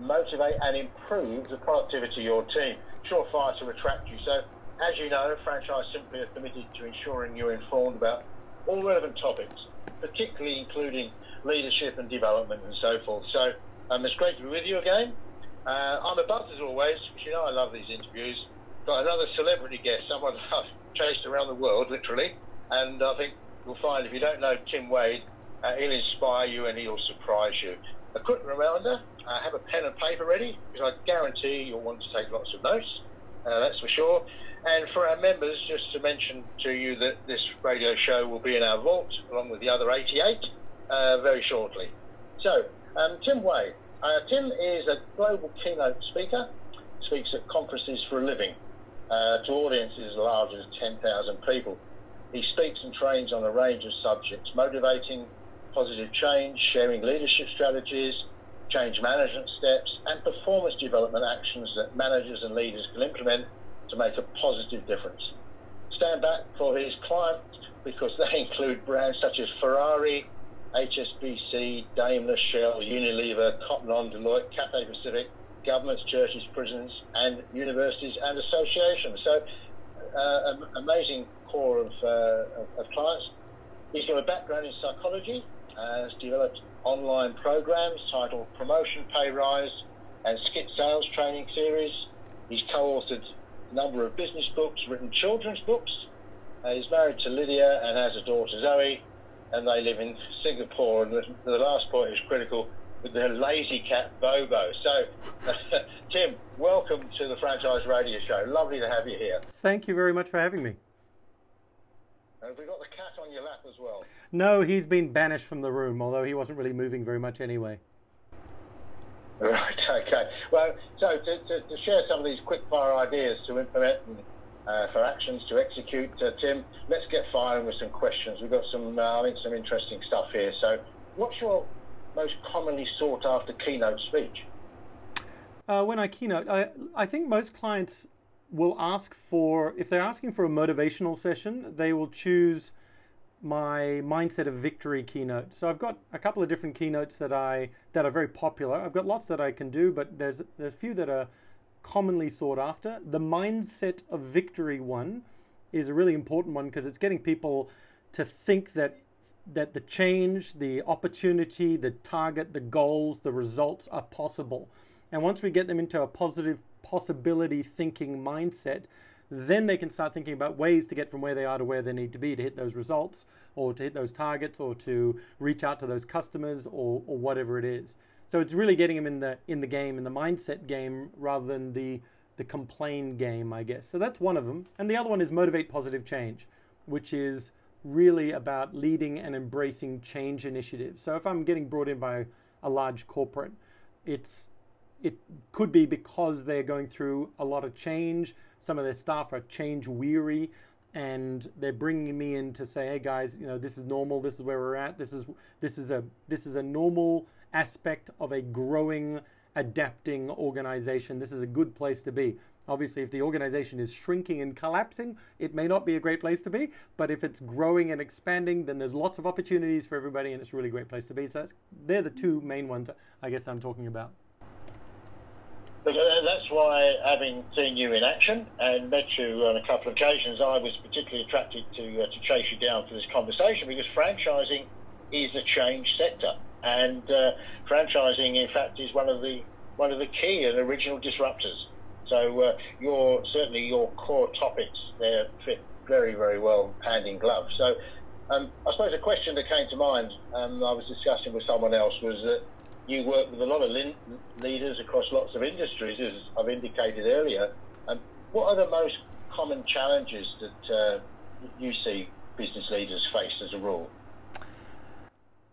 motivate, and improve the productivity of your team. Surefire to attract you. So, as you know, Franchise Simply are committed to ensuring you're informed about all relevant topics, particularly including leadership and development and so forth. So, um, it's great to be with you again. Uh, I'm a buzz as always, because you know I love these interviews. Got another celebrity guest, someone I've chased around the world, literally. And I think you'll find if you don't know Tim Wade, uh, he'll inspire you and he'll surprise you. A quick reminder, uh, have a pen and paper ready, because I guarantee you'll want to take lots of notes, uh, that's for sure. And for our members, just to mention to you that this radio show will be in our vault, along with the other 88, uh, very shortly. So, um, Tim Wade. Uh, Tim is a global keynote speaker, speaks at conferences for a living uh, to audiences as large as 10,000 people. He speaks and trains on a range of subjects, motivating positive change, sharing leadership strategies, change management steps, and performance development actions that managers and leaders can implement to make a positive difference. Stand back for his clients because they include brands such as Ferrari, HSBC, Daimler, Shell, Unilever, Cotton On, Deloitte, Cathay Pacific, governments, churches, prisons, and universities and associations. So, uh, amazing core of, uh, of, clients. He's got a background in psychology, has developed online programs titled Promotion Pay Rise and Skit Sales Training Series. He's co-authored a number of business books, written children's books. Uh, he's married to Lydia and has a daughter Zoe, and they live in Singapore. And the, the last point is critical with the lazy cat Bobo. So, Tim, welcome to the Franchise Radio Show. Lovely to have you here. Thank you very much for having me. Have we got the cat on your lap as well? No, he's been banished from the room, although he wasn't really moving very much anyway. Right, okay. Well, so to, to, to share some of these quick fire ideas to implement and uh, for actions to execute, uh, Tim, let's get firing with some questions. We've got some, uh, I think, some interesting stuff here. So, what's your most commonly sought after keynote speech? Uh, when I keynote, I, I think most clients will ask for, if they're asking for a motivational session, they will choose my mindset of victory keynote. So I've got a couple of different keynotes that I that are very popular. I've got lots that I can do, but there's there's a few that are commonly sought after. The mindset of victory one is a really important one because it's getting people to think that that the change, the opportunity, the target, the goals, the results are possible. And once we get them into a positive possibility thinking mindset, then they can start thinking about ways to get from where they are to where they need to be to hit those results or to hit those targets or to reach out to those customers or, or whatever it is. So it's really getting them in the in the game, in the mindset game, rather than the the complain game, I guess. So that's one of them. And the other one is motivate positive change, which is really about leading and embracing change initiatives. So if I'm getting brought in by a large corporate, it's it could be because they're going through a lot of change. Some of their staff are change weary and they're bringing me in to say, "Hey guys, you know, this is normal. This is where we're at. This is this is a this is a normal aspect of a growing adapting organization. This is a good place to be. Obviously, if the organization is shrinking and collapsing, it may not be a great place to be. But if it's growing and expanding, then there's lots of opportunities for everybody, and it's a really great place to be. So they're the two main ones I guess I'm talking about. Uh, that's why, having seen you in action and met you on a couple of occasions, I was particularly attracted to uh, to chase you down for this conversation because franchising is a change sector, and uh, franchising, in fact, is one of the one of the key and original disruptors. So uh, your certainly your core topics there fit very very well hand in glove. So um, I suppose a question that came to mind um, I was discussing with someone else was that you work with a lot of leaders across lots of industries, as I've indicated earlier. Um, what are the most common challenges that uh, you see business leaders face as a rule?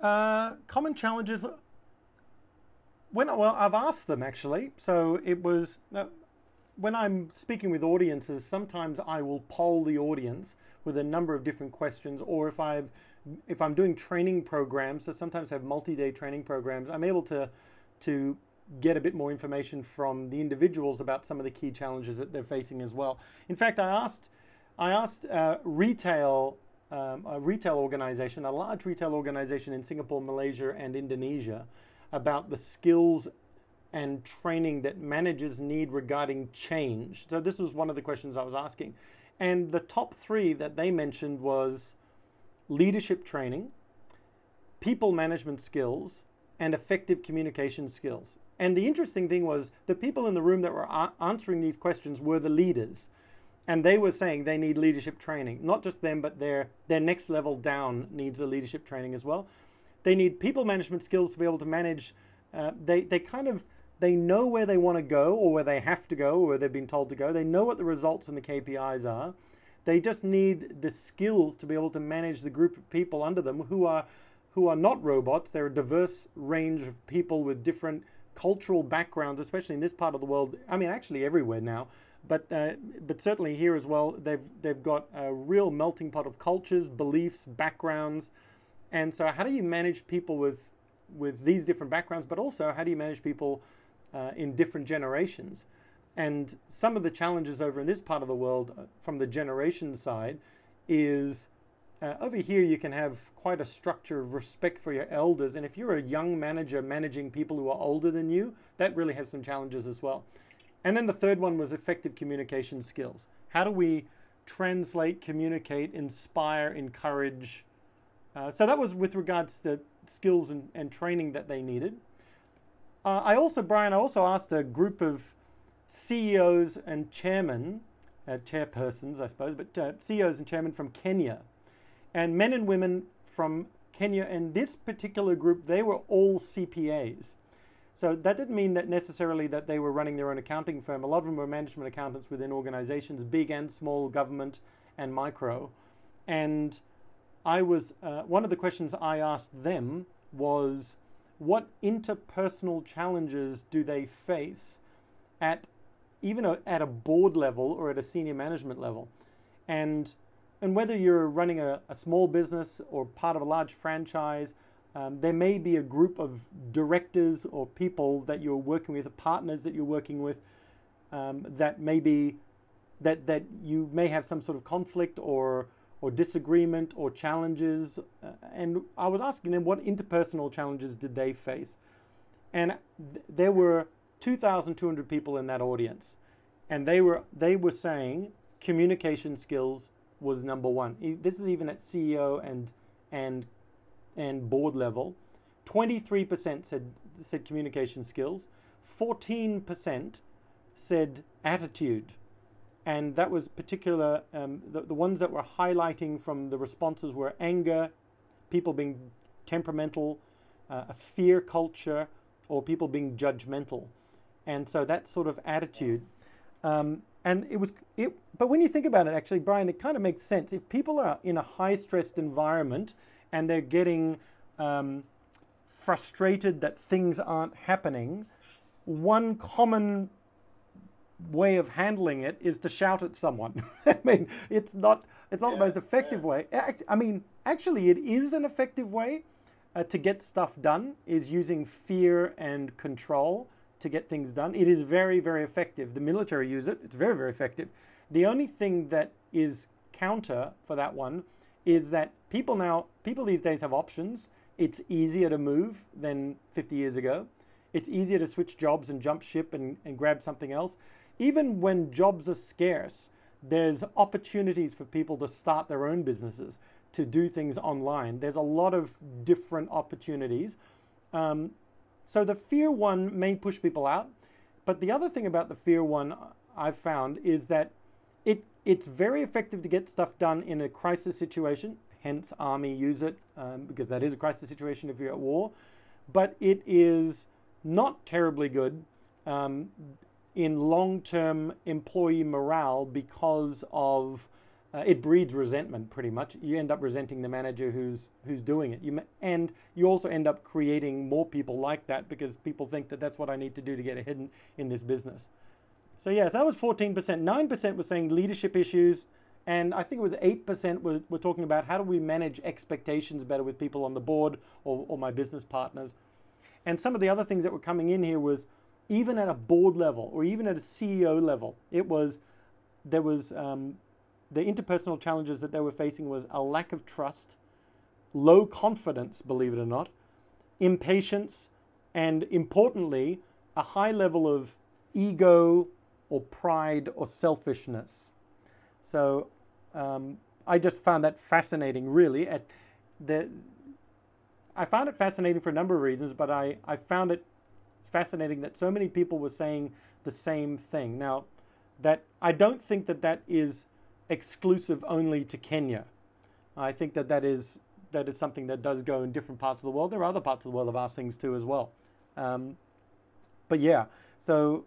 Uh, common challenges. When well, I've asked them actually. So it was uh, when I'm speaking with audiences, sometimes I will poll the audience with a number of different questions, or if I've if I'm doing training programs, so sometimes I have multi-day training programs, I'm able to to get a bit more information from the individuals about some of the key challenges that they're facing as well. In fact, I asked I asked uh, retail, um, a retail organization, a large retail organization in Singapore, Malaysia, and Indonesia, about the skills and training that managers need regarding change. So this was one of the questions I was asking. And the top three that they mentioned was leadership training, people management skills, and effective communication skills. And the interesting thing was the people in the room that were answering these questions were the leaders. And they were saying they need leadership training. Not just them, but their, their next level down needs a leadership training as well. They need people management skills to be able to manage. Uh, they, they kind of they know where they want to go or where they have to go or where they've been told to go. They know what the results and the KPIs are. They just need the skills to be able to manage the group of people under them who are who are not robots. They're a diverse range of people with different cultural backgrounds, especially in this part of the world. I mean, actually everywhere now, but uh, but certainly here as well. They've they've got a real melting pot of cultures, beliefs, backgrounds, and so how do you manage people with with these different backgrounds, but also how do you manage people uh, in different generations. And some of the challenges over in this part of the world, uh, from the generation side, is uh, over here you can have quite a structure of respect for your elders. And if you're a young manager managing people who are older than you, that really has some challenges as well. And then the third one was effective communication skills. How do we translate, communicate, inspire, encourage? Uh, so that was with regards to skills and, and training that they needed. Uh, I also, Brian, I also asked a group of CEOs and chairmen, uh, chairpersons, I suppose, but uh, CEOs and chairmen from Kenya, and men and women from Kenya. And this particular group, they were all CPAs. So that didn't mean that necessarily that they were running their own accounting firm. A lot of them were management accountants within organizations, big and small, government and micro. And I was uh, one of the questions I asked them was what interpersonal challenges do they face at even at a board level or at a senior management level and and whether you're running a, a small business or part of a large franchise um, there may be a group of directors or people that you're working with partners that you're working with um, that may be that that you may have some sort of conflict or or disagreement or challenges. Uh, and I was asking them what interpersonal challenges did they face. And th- there were 2,200 people in that audience. And they were, they were saying communication skills was number one. This is even at CEO and, and, and board level. 23% said, said communication skills. 14% said attitude and that was particular. Um, the, the ones that were highlighting from the responses were anger, people being temperamental, uh, a fear culture, or people being judgmental, and so that sort of attitude. Um, and it was it, but when you think about it, actually, Brian, it kind of makes sense. If people are in a high-stressed environment and they're getting um, frustrated that things aren't happening, one common way of handling it is to shout at someone. I mean, it's not it's not yeah, the most effective yeah. way. I mean, actually, it is an effective way uh, to get stuff done. Is using fear and control to get things done. It is very very effective. The military use it. It's very very effective. The only thing that is counter for that one is that people now people these days have options. It's easier to move than 50 years ago. It's easier to switch jobs and jump ship and, and grab something else even when jobs are scarce, there's opportunities for people to start their own businesses, to do things online. There's a lot of different opportunities. Um, so the fear one may push people out. But the other thing about the fear one I've found is that it it's very effective to get stuff done in a crisis situation. Hence, army use it um, because that is a crisis situation if you're at war. But it is not terribly good um, in long-term employee morale because of uh, it breeds resentment pretty much. You end up resenting the manager who's who's doing it. You and you also end up creating more people like that because people think that that's what I need to do to get ahead in, in this business. So yes that was 14% 9% was saying leadership issues and I think it was 8% were, were talking about how do we manage expectations better with people on the board or, or my business partners. And some of the other things that were coming in here was even at a board level or even at a CEO level, it was there was um, the interpersonal challenges that they were facing was a lack of trust, low confidence, believe it or not, impatience, and importantly, a high level of ego or pride or selfishness. So um, I just found that fascinating, really. At the, I found it fascinating for a number of reasons, but I, I found it fascinating that so many people were saying the same thing. Now, that I don't think that that is exclusive only to Kenya. I think that that is that is something that does go in different parts of the world. There are other parts of the world have asked things too as well. Um, but yeah, so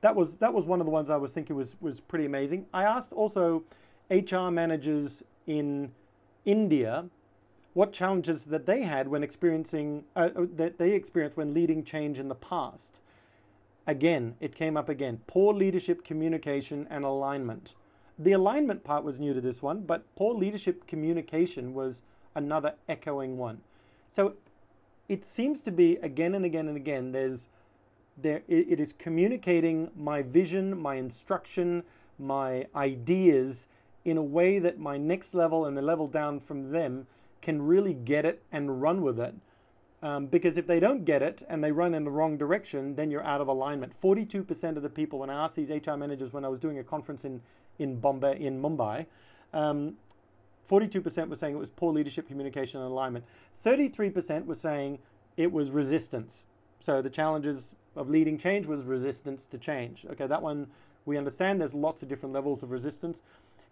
that was that was one of the ones I was thinking was was pretty amazing. I asked also HR managers in India what challenges that they had when experiencing uh, uh, that they experienced when leading change in the past. Again, it came up again. Poor leadership, communication, and alignment. The alignment part was new to this one, but poor leadership communication was another echoing one. So it seems to be again and again and again there's there it is communicating my vision, my instruction, my ideas in a way that my next level and the level down from them can really get it and run with it. Um, because if they don't get it and they run in the wrong direction, then you're out of alignment. 42% of the people, when I asked these HR managers when I was doing a conference in, in Bombay, in Mumbai, um, 42% were saying it was poor leadership, communication, and alignment. 33% were saying it was resistance. So the challenges of leading change was resistance to change. Okay, that one we understand. There's lots of different levels of resistance.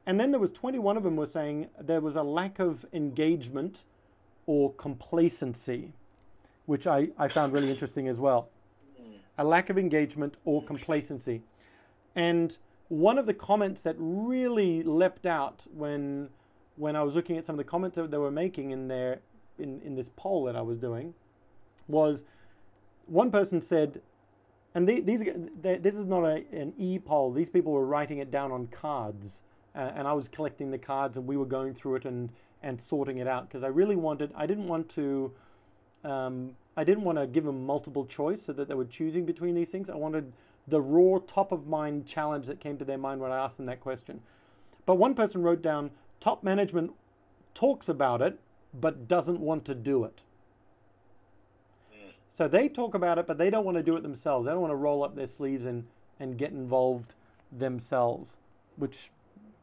And then there was 21 of them were saying there was a lack of engagement or complacency, which I, I found really interesting as well. A lack of engagement or complacency. And one of the comments that really leapt out when when I was looking at some of the comments that they were making in their in, in this poll that I was doing was one person said, and they, these they, this is not a, an e poll. These people were writing it down on cards, uh, and I was collecting the cards, and we were going through it and and sorting it out because I really wanted. I didn't want to. Um, I didn't want to give them multiple choice so that they were choosing between these things. I wanted the raw top of mind challenge that came to their mind when I asked them that question. But one person wrote down top management talks about it but doesn't want to do it. So they talk about it, but they don't want to do it themselves. They don't want to roll up their sleeves and, and get involved themselves, which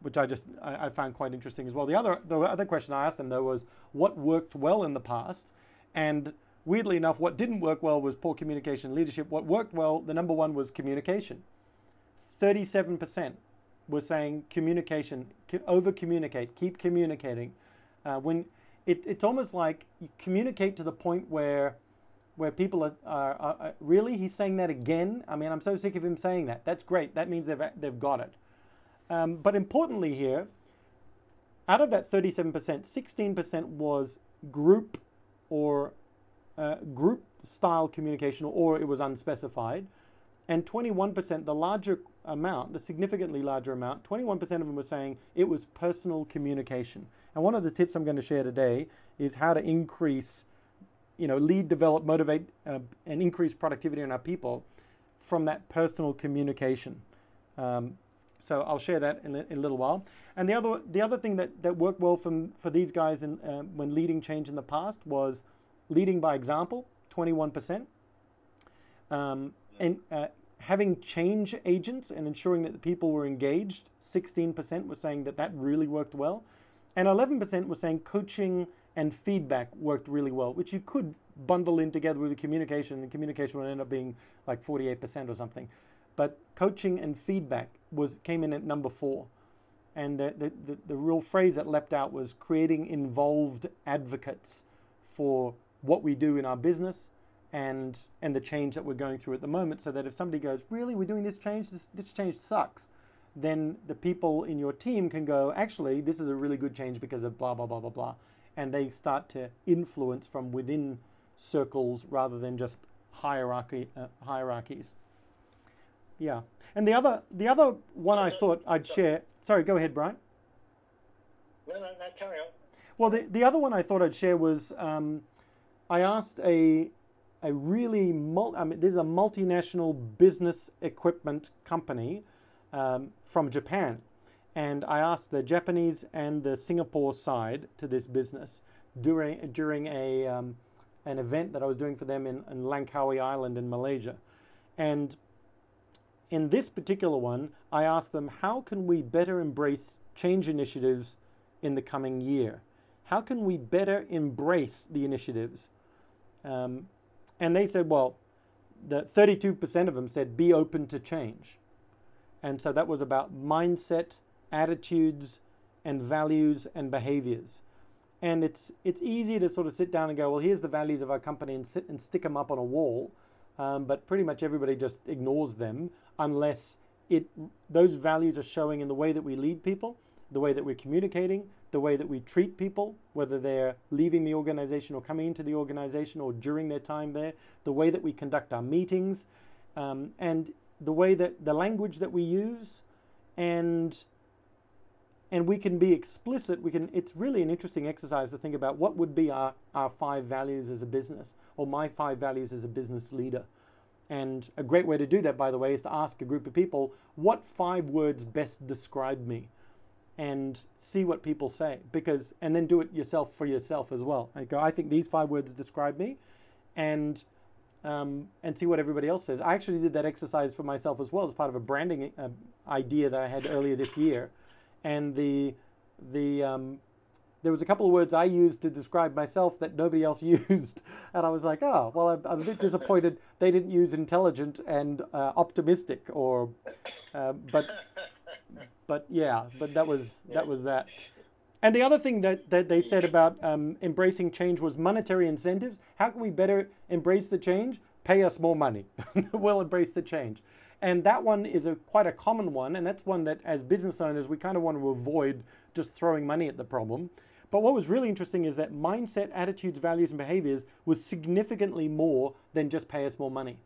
which I just I, I, found quite interesting as well. The other the other question I asked them though was what worked well in the past, and weirdly enough, what didn't work well was poor communication leadership. What worked well, the number one was communication. Thirty-seven percent were saying communication, over communicate, keep communicating. Uh, when it, it's almost like you communicate to the point where where people are, are, are, really he's saying that again i mean i'm so sick of him saying that that's great that means they've, they've got it um, but importantly here out of that 37% 16% was group or uh, group style communication or it was unspecified and 21% the larger amount the significantly larger amount 21% of them were saying it was personal communication and one of the tips i'm going to share today is how to increase you know, lead, develop, motivate, uh, and increase productivity in our people from that personal communication. Um, so I'll share that in a, in a, little while. And the other the other thing that, that worked well from, for these guys in, uh, when leading change in the past was leading by example, 21%, um, and uh, having change agents and ensuring that the people were engaged, 16% were saying that that really worked well, and 11% were saying coaching and feedback worked really well, which you could bundle in together with the communication, and communication would end up being like 48% or something. But coaching and feedback was came in at number four. And the, the, the, the real phrase that leapt out was creating involved advocates for what we do in our business and and the change that we're going through at the moment so that if somebody goes really we're doing this change this, this change sucks then the people in your team can go actually this is a really good change because of blah blah blah blah blah and they start to influence from within circles rather than just hierarchy uh, hierarchies. Yeah, and the other the other one I thought I'd share. Sorry, go ahead, Brian. No, no, no, carry on. Well, the, the other one I thought I'd share was um, I asked a a really mul- I mean, there's a multinational business equipment company um, from Japan, and I asked the Japanese and the Singapore side to this business during during a um, an event that I was doing for them in, in Langkawi Island in Malaysia, and in this particular one, I asked them how can we better embrace change initiatives in the coming year? How can we better embrace the initiatives? Um, and they said, well, the 32% of them said be open to change. And so that was about mindset, attitudes, and values and behaviors. And it's it's easy to sort of sit down and go, well, here's the values of our company and sit and stick them up on a wall. Um, but pretty much everybody just ignores them unless it those values are showing in the way that we lead people, the way that we're communicating, the way that we treat people, whether they're leaving the organization or coming into the organization or during their time there, the way that we conduct our meetings, um, and the way that the language that we use, and and we can be explicit. We can. It's really an interesting exercise to think about what would be our our five values as a business, or my five values as a business leader. And a great way to do that, by the way, is to ask a group of people, what five words best describe me? and see what people say because and then do it yourself for yourself as well. I go i think these five words describe me and um, and see what everybody else says. I actually did that exercise for myself as well as part of a branding uh, idea that i had earlier this year. And the the um, there was a couple of words I used to describe myself that nobody else used, and I was like, oh, well, I'm, I'm a bit disappointed they didn't use intelligent and uh, optimistic, or, uh, but but yeah, but that was that was that. And the other thing that, that they said about um, embracing change was monetary incentives. How can we better embrace the change? Pay us more money. we'll embrace the change. And that one is a quite a common one, and that's one that as business owners we kind of want to avoid just throwing money at the problem. But what was really interesting is that mindset, attitudes, values, and behaviors was significantly more than just pay us more money.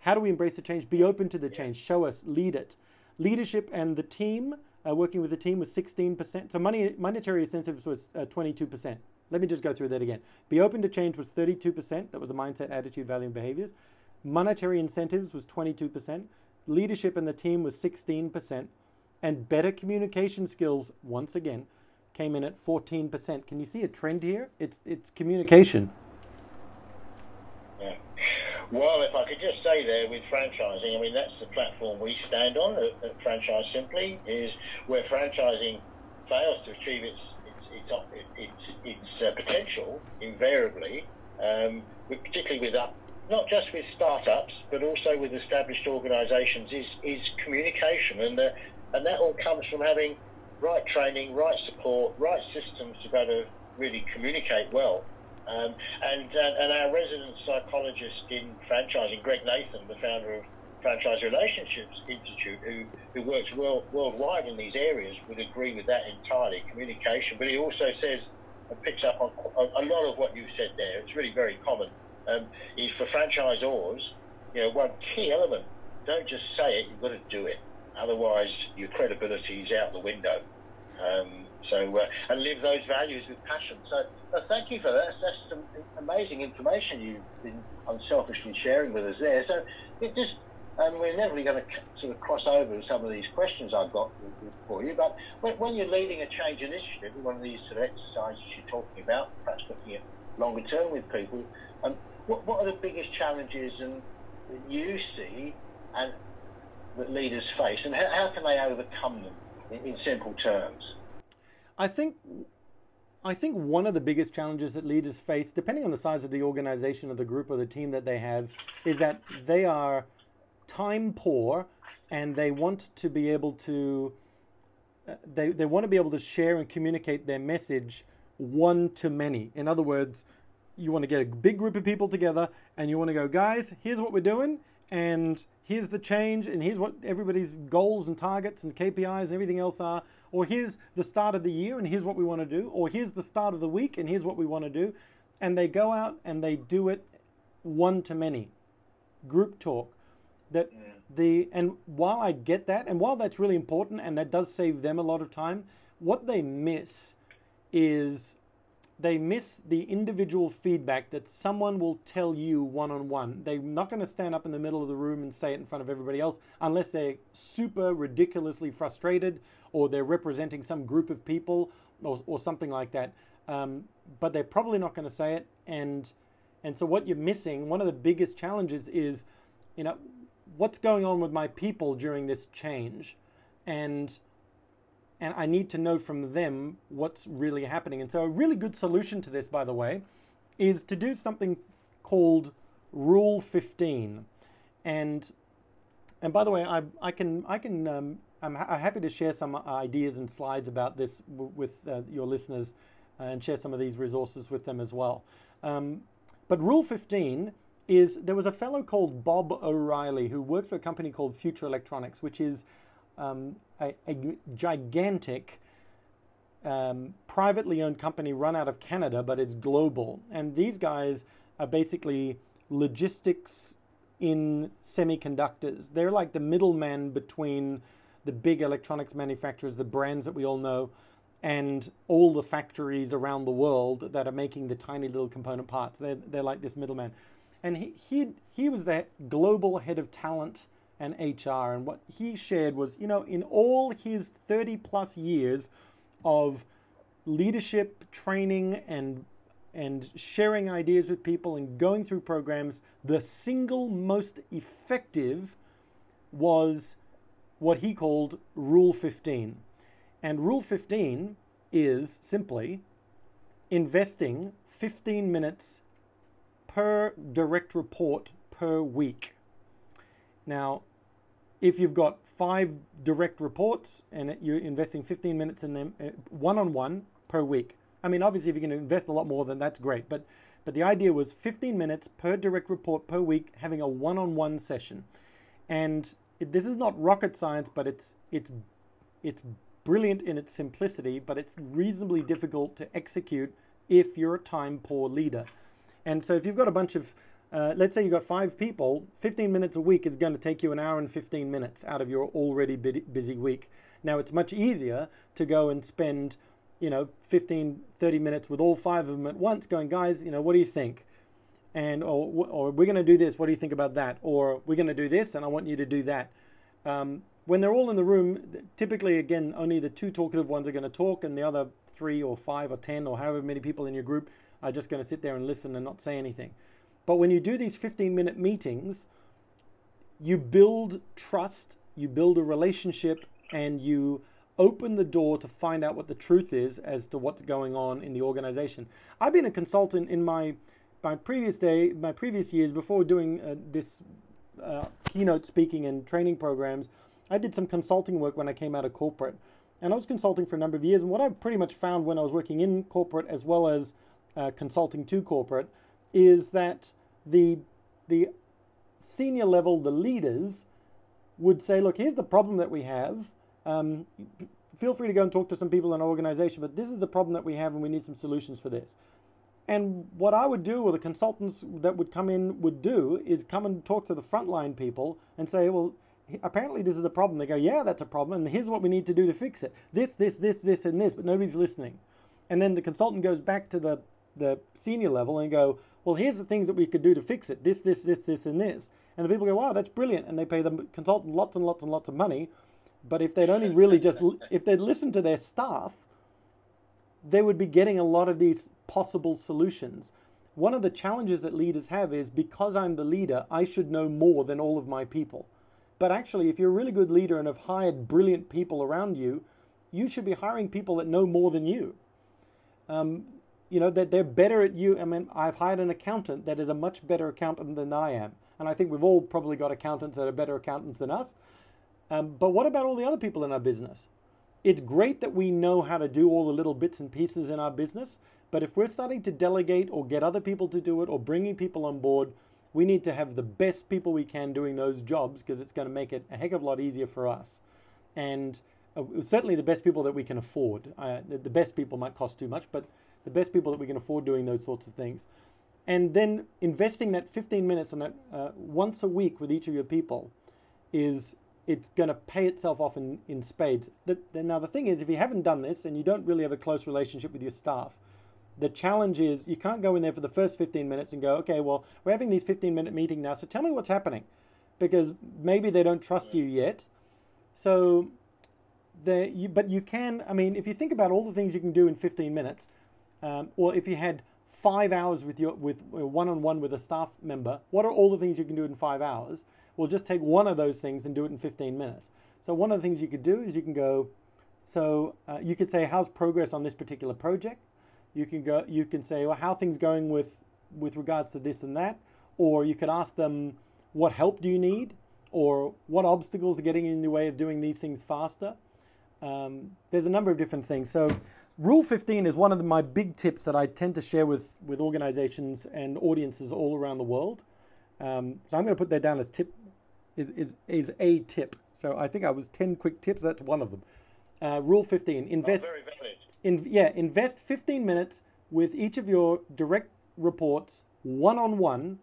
How do we embrace the change? Be open to the change. Show us, lead it. Leadership and the team, uh, working with the team was 16%. So money, monetary incentives was uh, 22%. Let me just go through that again. Be open to change was 32%. That was the mindset, attitude, value, and behaviors. Monetary incentives was 22%. Leadership and the team was 16%. And better communication skills, once again, came in at 14%. Can you see a trend here? It's, it's communication. Well, if I could just say there with franchising, I mean, that's the platform we stand on at, at Franchise Simply, is where franchising fails to achieve its its, its, its, its uh, potential, invariably, um, particularly with up, not just with startups, but also with established organisations, is, is communication. And, uh, and that all comes from having right training, right support, right systems to be able to really communicate well. Um, and, uh, and our resident psychologist in franchising, Greg Nathan, the founder of Franchise Relationships Institute, who, who works world, worldwide in these areas, would agree with that entirely, communication. But he also says, and picks up on a lot of what you've said there, it's really very common, um, is for franchisors, you know, one key element, don't just say it, you've got to do it. Otherwise, your credibility is out the window. Um, so uh, and live those values with passion. So uh, thank you for that. That's some amazing information you've been unselfishly sharing with us there. So it just and we're inevitably going to sort of cross over some of these questions I've got for you. But when, when you're leading a change initiative, one of these sort of exercises you're talking about, perhaps looking at longer term with people, um, what, what are the biggest challenges and that you see and that leaders face, and how, how can they overcome them in, in simple terms? I think I think one of the biggest challenges that leaders face, depending on the size of the organization or the group or the team that they have, is that they are time poor and they want to be able to uh, they, they want to be able to share and communicate their message one to many. In other words, you want to get a big group of people together and you want to go, guys, here's what we're doing, and here's the change, and here's what everybody's goals and targets and KPIs and everything else are or here's the start of the year and here's what we want to do, or here's the start of the week and here's what we want to do. And they go out and they do it one to many, group talk. That mm. the and while I get that, and while that's really important and that does save them a lot of time, what they miss is they miss the individual feedback that someone will tell you one on one. They're not going to stand up in the middle of the room and say it in front of everybody else unless they're super ridiculously frustrated or they're representing some group of people or, or something like that. Um, but they're probably not going to say it. And and so what you're missing, one of the biggest challenges is, you know, what's going on with my people during this change, and and I need to know from them what's really happening. And so a really good solution to this, by the way, is to do something called Rule 15. And and by the way, I, I can I can um, I'm, ha- happy to share some ideas and slides about this w- with uh, your listeners uh, and share some of these resources with them as well. Um, but Rule 15 is there was a fellow called Bob O'Reilly who worked for a company called Future Electronics, which is um, a, a, gigantic um, privately owned company run out of Canada, but it's global. And these guys are basically logistics in semiconductors. They're like the middleman between the big electronics manufacturers, the brands that we all know, and all the factories around the world that are making the tiny little component parts. They're, they're like this middleman. And he, he, he was the global head of talent and HR. And what he shared was, you know, in all his 30 plus years of leadership training and and sharing ideas with people and going through programs, the single most effective was what he called Rule 15. And Rule 15 is simply investing 15 minutes per direct report per week. Now, if you've got five direct reports and you're investing 15 minutes in them one on one per week, I mean, obviously, if you can invest a lot more, then that's great. But but the idea was 15 minutes per direct report per week, having a one on one session. And it, this is not rocket science, but it's it's it's brilliant in its simplicity, but it's reasonably difficult to execute if you're a time poor leader. And so if you've got a bunch of uh, let's say you've got five people, 15 minutes a week is going to take you an hour and 15 minutes out of your already busy week. Now, it's much easier to go and spend, you know, 15, 30 minutes with all five of them at once going, guys, you know, what do you think? and or, or we're going to do this. What do you think about that? Or we're going to do this, and I want you to do that. Um, when they're all in the room, typically, again, only the two talkative ones are going to talk, and the other three or five or ten or however many people in your group are just going to sit there and listen and not say anything. But when you do these 15 minute meetings, you build trust, you build a relationship, and you open the door to find out what the truth is as to what's going on in the organization. I've been a consultant in my my previous day, my previous years before doing uh, this uh, keynote speaking and training programs, I did some consulting work when I came out of corporate. And I was consulting for a number of years. And what I pretty much found when I was working in corporate as well as uh, consulting to corporate is that the, the senior level, the leaders, would say, look, here's the problem that we have. Um, feel free to go and talk to some people in our organization, but this is the problem that we have, and we need some solutions for this. And what I would do, or the consultants that would come in would do, is come and talk to the frontline people and say, well, apparently this is the problem. They go, yeah, that's a problem, and here's what we need to do to fix it. This, this, this, this, and this, but nobody's listening. And then the consultant goes back to the, the senior level and go, well, here's the things that we could do to fix it. This, this, this, this, and this. And the people go, wow, that's brilliant. And they pay the consultant lots and lots and lots of money. But if they'd only really just, if they'd listened to their staff, they would be getting a lot of these possible solutions. One of the challenges that leaders have is because I'm the leader, I should know more than all of my people. But actually, if you're a really good leader and have hired brilliant people around you, you should be hiring people that know more than you. Um, you know, that they're better at you. I mean, I've hired an accountant that is a much better accountant than I am. And I think we've all probably got accountants that are better accountants than us. Um, but what about all the other people in our business? It's great that we know how to do all the little bits and pieces in our business, but if we're starting to delegate or get other people to do it or bringing people on board, we need to have the best people we can doing those jobs because it's going to make it a heck of a lot easier for us. And uh, certainly the best people that we can afford. Uh, the, the best people might cost too much, but the best people that we can afford doing those sorts of things. And then investing that 15 minutes on that uh, once a week with each of your people is it's going to pay itself off in, in spades. The, the, now, the thing is, if you haven't done this and you don't really have a close relationship with your staff, the challenge is you can't go in there for the first 15 minutes and go, okay, well, we're having these 15 minute meeting now, so tell me what's happening. Because maybe they don't trust you yet. So there, you, but you can. I mean, if you think about all the things you can do in 15 minutes, um, or if you had five hours with your with one on one with a staff member, what are all the things you can do in five hours? We'll just take one of those things and do it in 15 minutes. So one of the things you could do is you can go. So uh, you could say, "How's progress on this particular project?" You can go. You can say, "Well, how things going with with regards to this and that?" Or you could ask them, "What help do you need?" Or what obstacles are getting in the way of doing these things faster? Um, there's a number of different things. So Rule 15 is one of the, my big tips that I tend to share with, with organizations and audiences all around the world. Um, so I'm going to put that down as tip is, is, is a tip. So I think I was 10 quick tips. That's one of them. Uh, rule 15, invest. Oh. In, yeah, invest 15 minutes with each of your direct reports one on one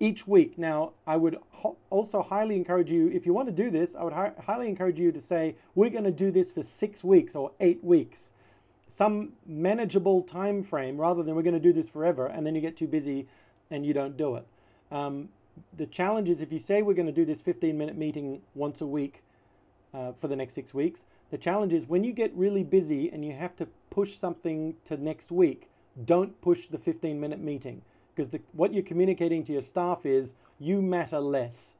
each week. Now, I would ho- also highly encourage you, if you want to do this, I would hi- highly encourage you to say, we're going to do this for six weeks or eight weeks. Some manageable time frame rather than we're going to do this forever and then you get too busy and you don't do it. Um, the challenge is if you say we're going to do this 15 minute meeting once a week uh, for the next six weeks, the challenge is when you get really busy and you have to push something to next week, don't push the 15 minute meeting because what you're communicating to your staff is you matter less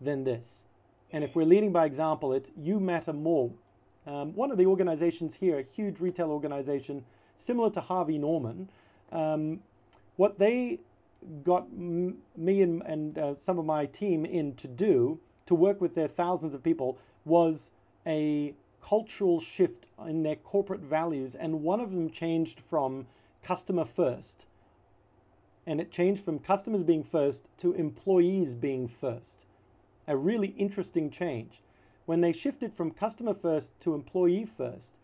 than this. And if we're leading by example, it's you matter more. Um, one of the organizations here, a huge retail organization similar to Harvey Norman, um, what they got m- me and, and uh, some of my team in to do to work with their thousands of people was a cultural shift in their corporate values. And one of them changed from customer first and it changed from customers being first to employees being first. A really interesting change. When they shifted from customer first to employee first,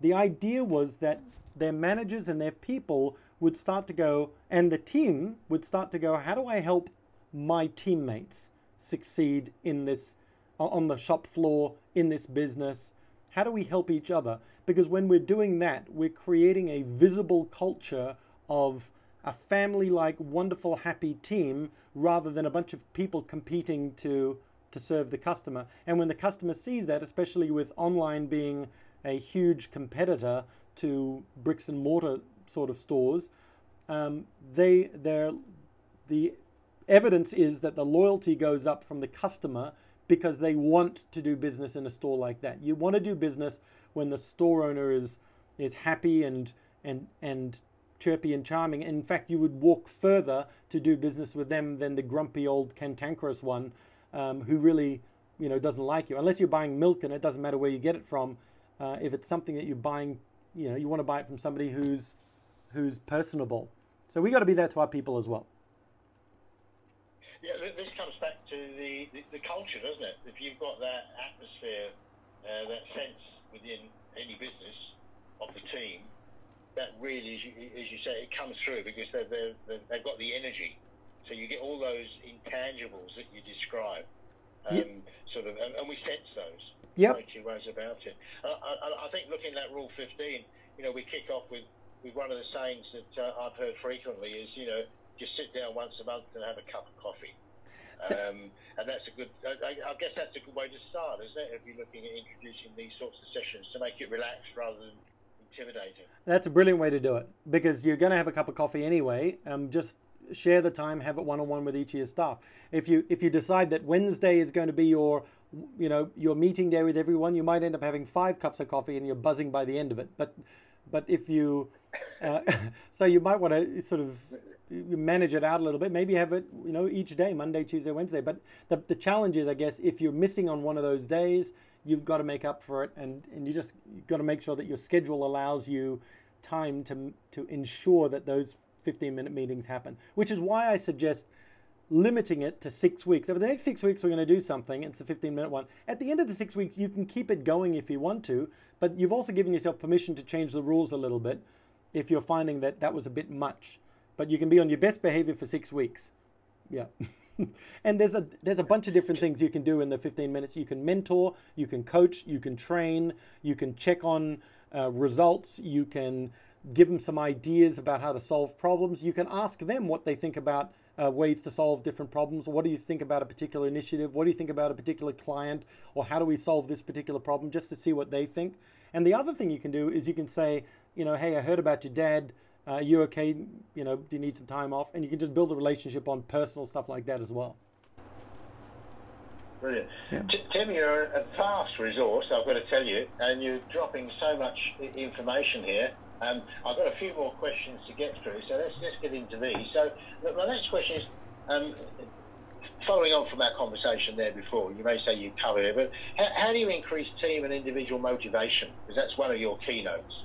the idea was that their managers and their people would start to go, and the team would start to go, how do I help my teammates succeed in this, on the shop floor, in this business? How do we help each other? Because when we're doing that, we're creating a visible culture of a family like wonderful happy team rather than a bunch of people competing to to serve the customer and when the customer sees that especially with online being a huge competitor to bricks and mortar sort of stores um, they they the evidence is that the loyalty goes up from the customer because they want to do business in a store like that you want to do business when the store owner is is happy and and and chirpy and charming. In fact, you would walk further to do business with them than the grumpy old cantankerous one um, who really, you know, doesn't like you. Unless you're buying milk and it doesn't matter where you get it from. Uh, if it's something that you're buying, you know, you want to buy it from somebody who's who's personable. So we got to be there to our people as well. Yeah, this comes back to the, the, the culture, doesn't it? If you've got that atmosphere, uh, that sense within any business of the team, that really, as you, as you say, it comes through because they're, they've got the energy. So you get all those intangibles that you describe, um, yep. sort of, and, and, we sense those. Yeah. No two ways about it. I, I, I, think looking at Rule 15, you know, we kick off with, with one of the sayings that uh, I've heard frequently is, you know, just sit down once a month and have a cup of coffee. Um, and that's a good, I, I, guess that's a good way to start, isn't it? If you're looking at introducing these sorts of sessions to make it relaxed rather than intimidating. That's a brilliant way to do it because you're going to have a cup of coffee anyway. Um, just share the time, have it one on one with each of your staff. If you if you decide that Wednesday is going to be your you know your meeting day with everyone, you might end up having five cups of coffee and you're buzzing by the end of it. But but if you uh, so you might want to sort of manage it out a little bit. Maybe have it you know each day, Monday, Tuesday, Wednesday. But the the challenge is, I guess, if you're missing on one of those days you've got to make up for it, and, and you just got to make sure that your schedule allows you time to to ensure that those 15 minute meetings happen. Which is why I suggest limiting it to six weeks. Over the next six weeks, we're going to do something. It's a 15 minute one. At the end of the six weeks, you can keep it going if you want to, but you've also given yourself permission to change the rules a little bit if you're finding that that was a bit much. But you can be on your best behavior for six weeks. Yeah. and there's a there's a bunch of different things you can do in the 15 minutes. You can mentor, you can coach, you can train, you can check on uh, results, you can give them some ideas about how to solve problems. You can ask them what they think about uh, ways to solve different problems. What do you think about a particular initiative? What do you think about a particular client? Or how do we solve this particular problem? Just to see what they think. And the other thing you can do is you can say, you know, hey, I heard about your dad. Uh, are you okay? You know, do you need some time off? And you can just build a relationship on personal stuff like that as well. Brilliant. Yeah. Tim, you're a vast resource, I've got to tell you, and you're dropping so much information here. Um, I've got a few more questions to get through, so let's, let's get into these. So, look, my next question is um, following on from our conversation there before, you may say you covered it, but how, how do you increase team and individual motivation? Because that's one of your keynotes.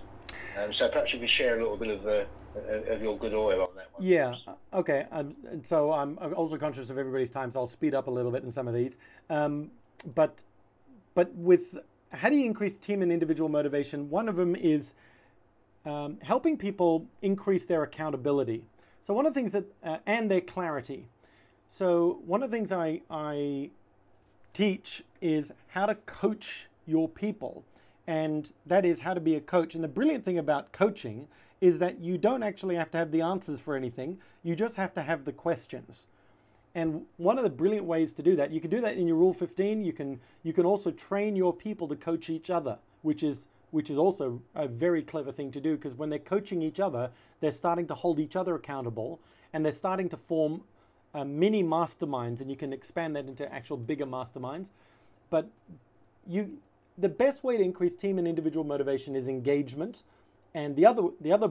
Um, so perhaps you could share a little bit of the of your good oil on that one. Yeah. Okay. Um, so I'm also conscious of everybody's time, so I'll speed up a little bit in some of these. Um, but but with how do you increase team and individual motivation? One of them is um, helping people increase their accountability. So one of the things that uh, and their clarity. So one of the things I I teach is how to coach your people and that is how to be a coach. And the brilliant thing about coaching is that you don't actually have to have the answers for anything, you just have to have the questions. And one of the brilliant ways to do that, you can do that in your Rule 15. You can you can also train your people to coach each other, which is which is also a very clever thing to do because when they're coaching each other, they're starting to hold each other accountable and they're starting to form uh, mini masterminds, and you can expand that into actual bigger masterminds. But you the best way to increase team and individual motivation is engagement. And the other, the other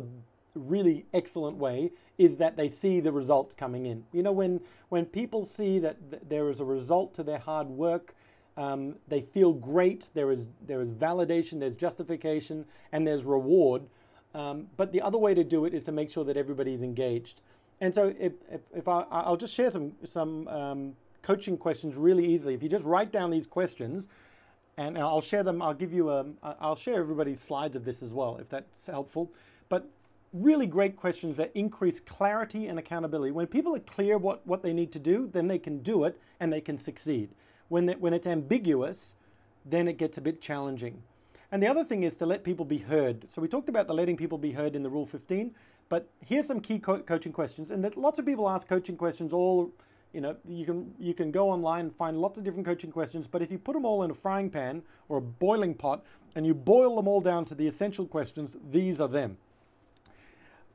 really excellent way is that they see the results coming in. You know, when, when people see that th- there is a result to their hard work, um, they feel great, there is, there is validation, there's justification, and there's reward. Um, but the other way to do it is to make sure that everybody's engaged. And so if, if, if I, I'll just share some, some um, coaching questions really easily. If you just write down these questions, and I'll share them. I'll give you a. I'll share everybody's slides of this as well, if that's helpful. But really great questions that increase clarity and accountability. When people are clear what, what they need to do, then they can do it and they can succeed. When, they, when it's ambiguous, then it gets a bit challenging. And the other thing is to let people be heard. So we talked about the letting people be heard in the Rule 15, but here's some key co- coaching questions. And that lots of people ask coaching questions all you know, you can you can go online and find lots of different coaching questions, but if you put them all in a frying pan or a boiling pot and you boil them all down to the essential questions, these are them.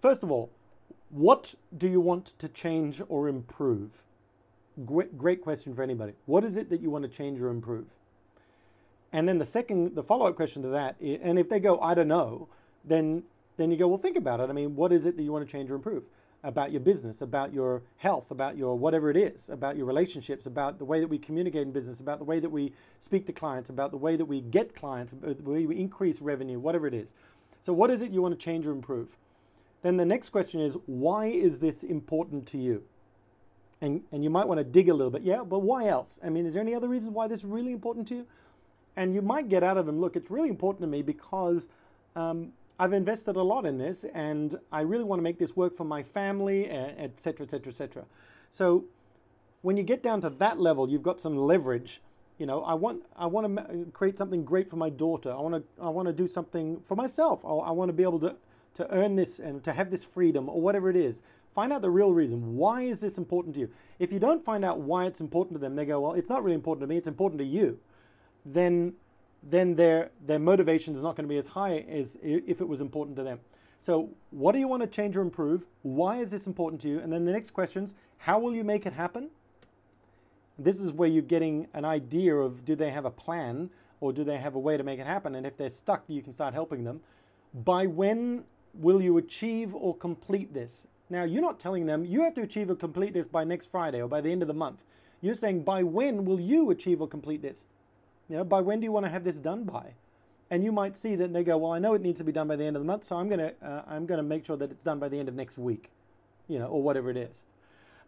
First of all, what do you want to change or improve? Great, question for anybody. What is it that you want to change or improve? And then the second, the follow-up question to that, and if they go, I don't know, then then you go, well, think about it. I mean, what is it that you want to change or improve? about your business, about your health, about your whatever it is, about your relationships, about the way that we communicate in business, about the way that we speak to clients, about the way that we get clients, uh, the way we increase revenue, whatever it is. So, what is it you want to change or improve? Then the next question is, why is this important to you? And, and you might want to dig a little bit. Yeah, but why else? I mean, is there any other reasons why this is really important to you? And you might get out of them, look, it's really important to me because um, I've invested a lot in this and I really want to make this work for my family, et cetera, et cetera, et cetera. So when you get down to that level, you've got some leverage. You know, I want I want to create something great for my daughter. I want to I want to do something for myself. I, I want to be able to to earn this and to have this freedom or whatever it is. Find out the real reason. Why is this important to you? If you don't find out why it's important to them, they go, well, it's not really important to me. It's important to you. Then then their, their motivation is not going to be as high as if it was important to them. So, what do you want to change or improve? Why is this important to you? And then the next questions how will you make it happen? This is where you're getting an idea of do they have a plan or do they have a way to make it happen? And if they're stuck, you can start helping them. By when will you achieve or complete this? Now, you're not telling them you have to achieve or complete this by next Friday or by the end of the month. You're saying, by when will you achieve or complete this? You know, by when do you want to have this done by? And you might see that they go, well, I know it needs to be done by the end of the month, so I'm gonna uh, I'm gonna make sure that it's done by the end of next week, you know, or whatever it is.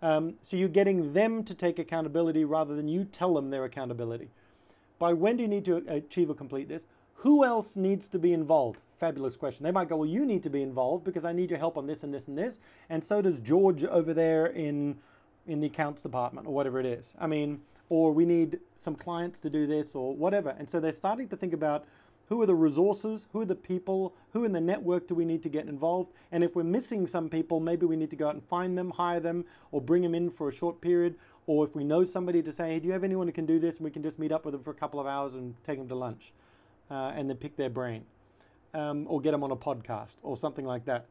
Um, so you're getting them to take accountability rather than you tell them their accountability. By when do you need to achieve or complete this? Who else needs to be involved? Fabulous question. They might go, well, you need to be involved because I need your help on this and this and this, and so does George over there in in the accounts department or whatever it is. I mean, or we need some clients to do this or whatever. And so they're starting to think about Who are the resources? Who are the people? Who in the network do we need to get involved? And if we're missing some people, maybe we need to go out and find them, hire them, or bring them in for a short period. Or if we know somebody to say, hey, do you have anyone who can do this? And we can just meet up with them for a couple of hours and take them to lunch uh, and then pick their brain. Um, or get them on a podcast or something like that.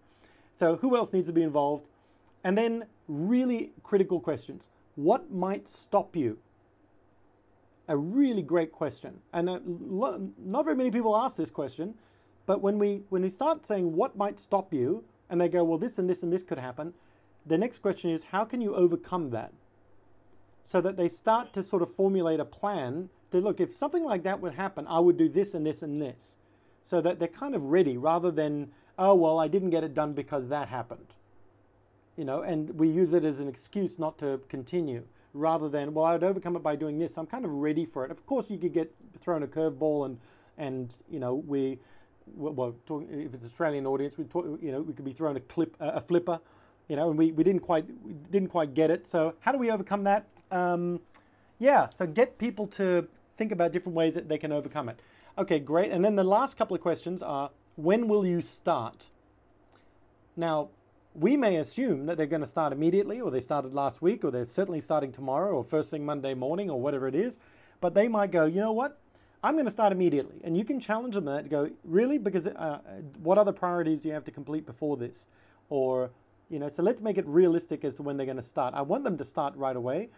So, who else needs to be involved? And then, really critical questions. What might stop you? A really great question. And uh, not very many people ask this question, but when we, when we start saying what might stop you, and they go, well, this and this and this could happen, the next question is, how can you overcome that? So that they start to sort of formulate a plan look, if something like that would happen, I would do this and this and this. So that they're kind of ready rather than, oh, well, I didn't get it done because that happened. You know, and we use it as an excuse not to continue rather than, well, I would overcome it by doing this. I'm kind of ready for it. Of course, you could get thrown a curveball and, and you know, we, well, talk, if it's Australian audience, we talk, you know, we could be thrown a clip, a flipper, you know, and we, we didn't quite, we didn't quite get it. So how do we overcome that? Um, yeah, so get people to think about different ways that they can overcome it. Okay, great. And then the last couple of questions are, when will you start? Now, we may assume that they're going to start immediately, or they started last week, or they're certainly starting tomorrow, or first thing Monday morning, or whatever it is. But they might go, you know what? I'm going to start immediately. And you can challenge them that to go, really? Because uh, what other priorities do you have to complete before this? Or, you know, so let's make it realistic as to when they're going to start. I want them to start right away.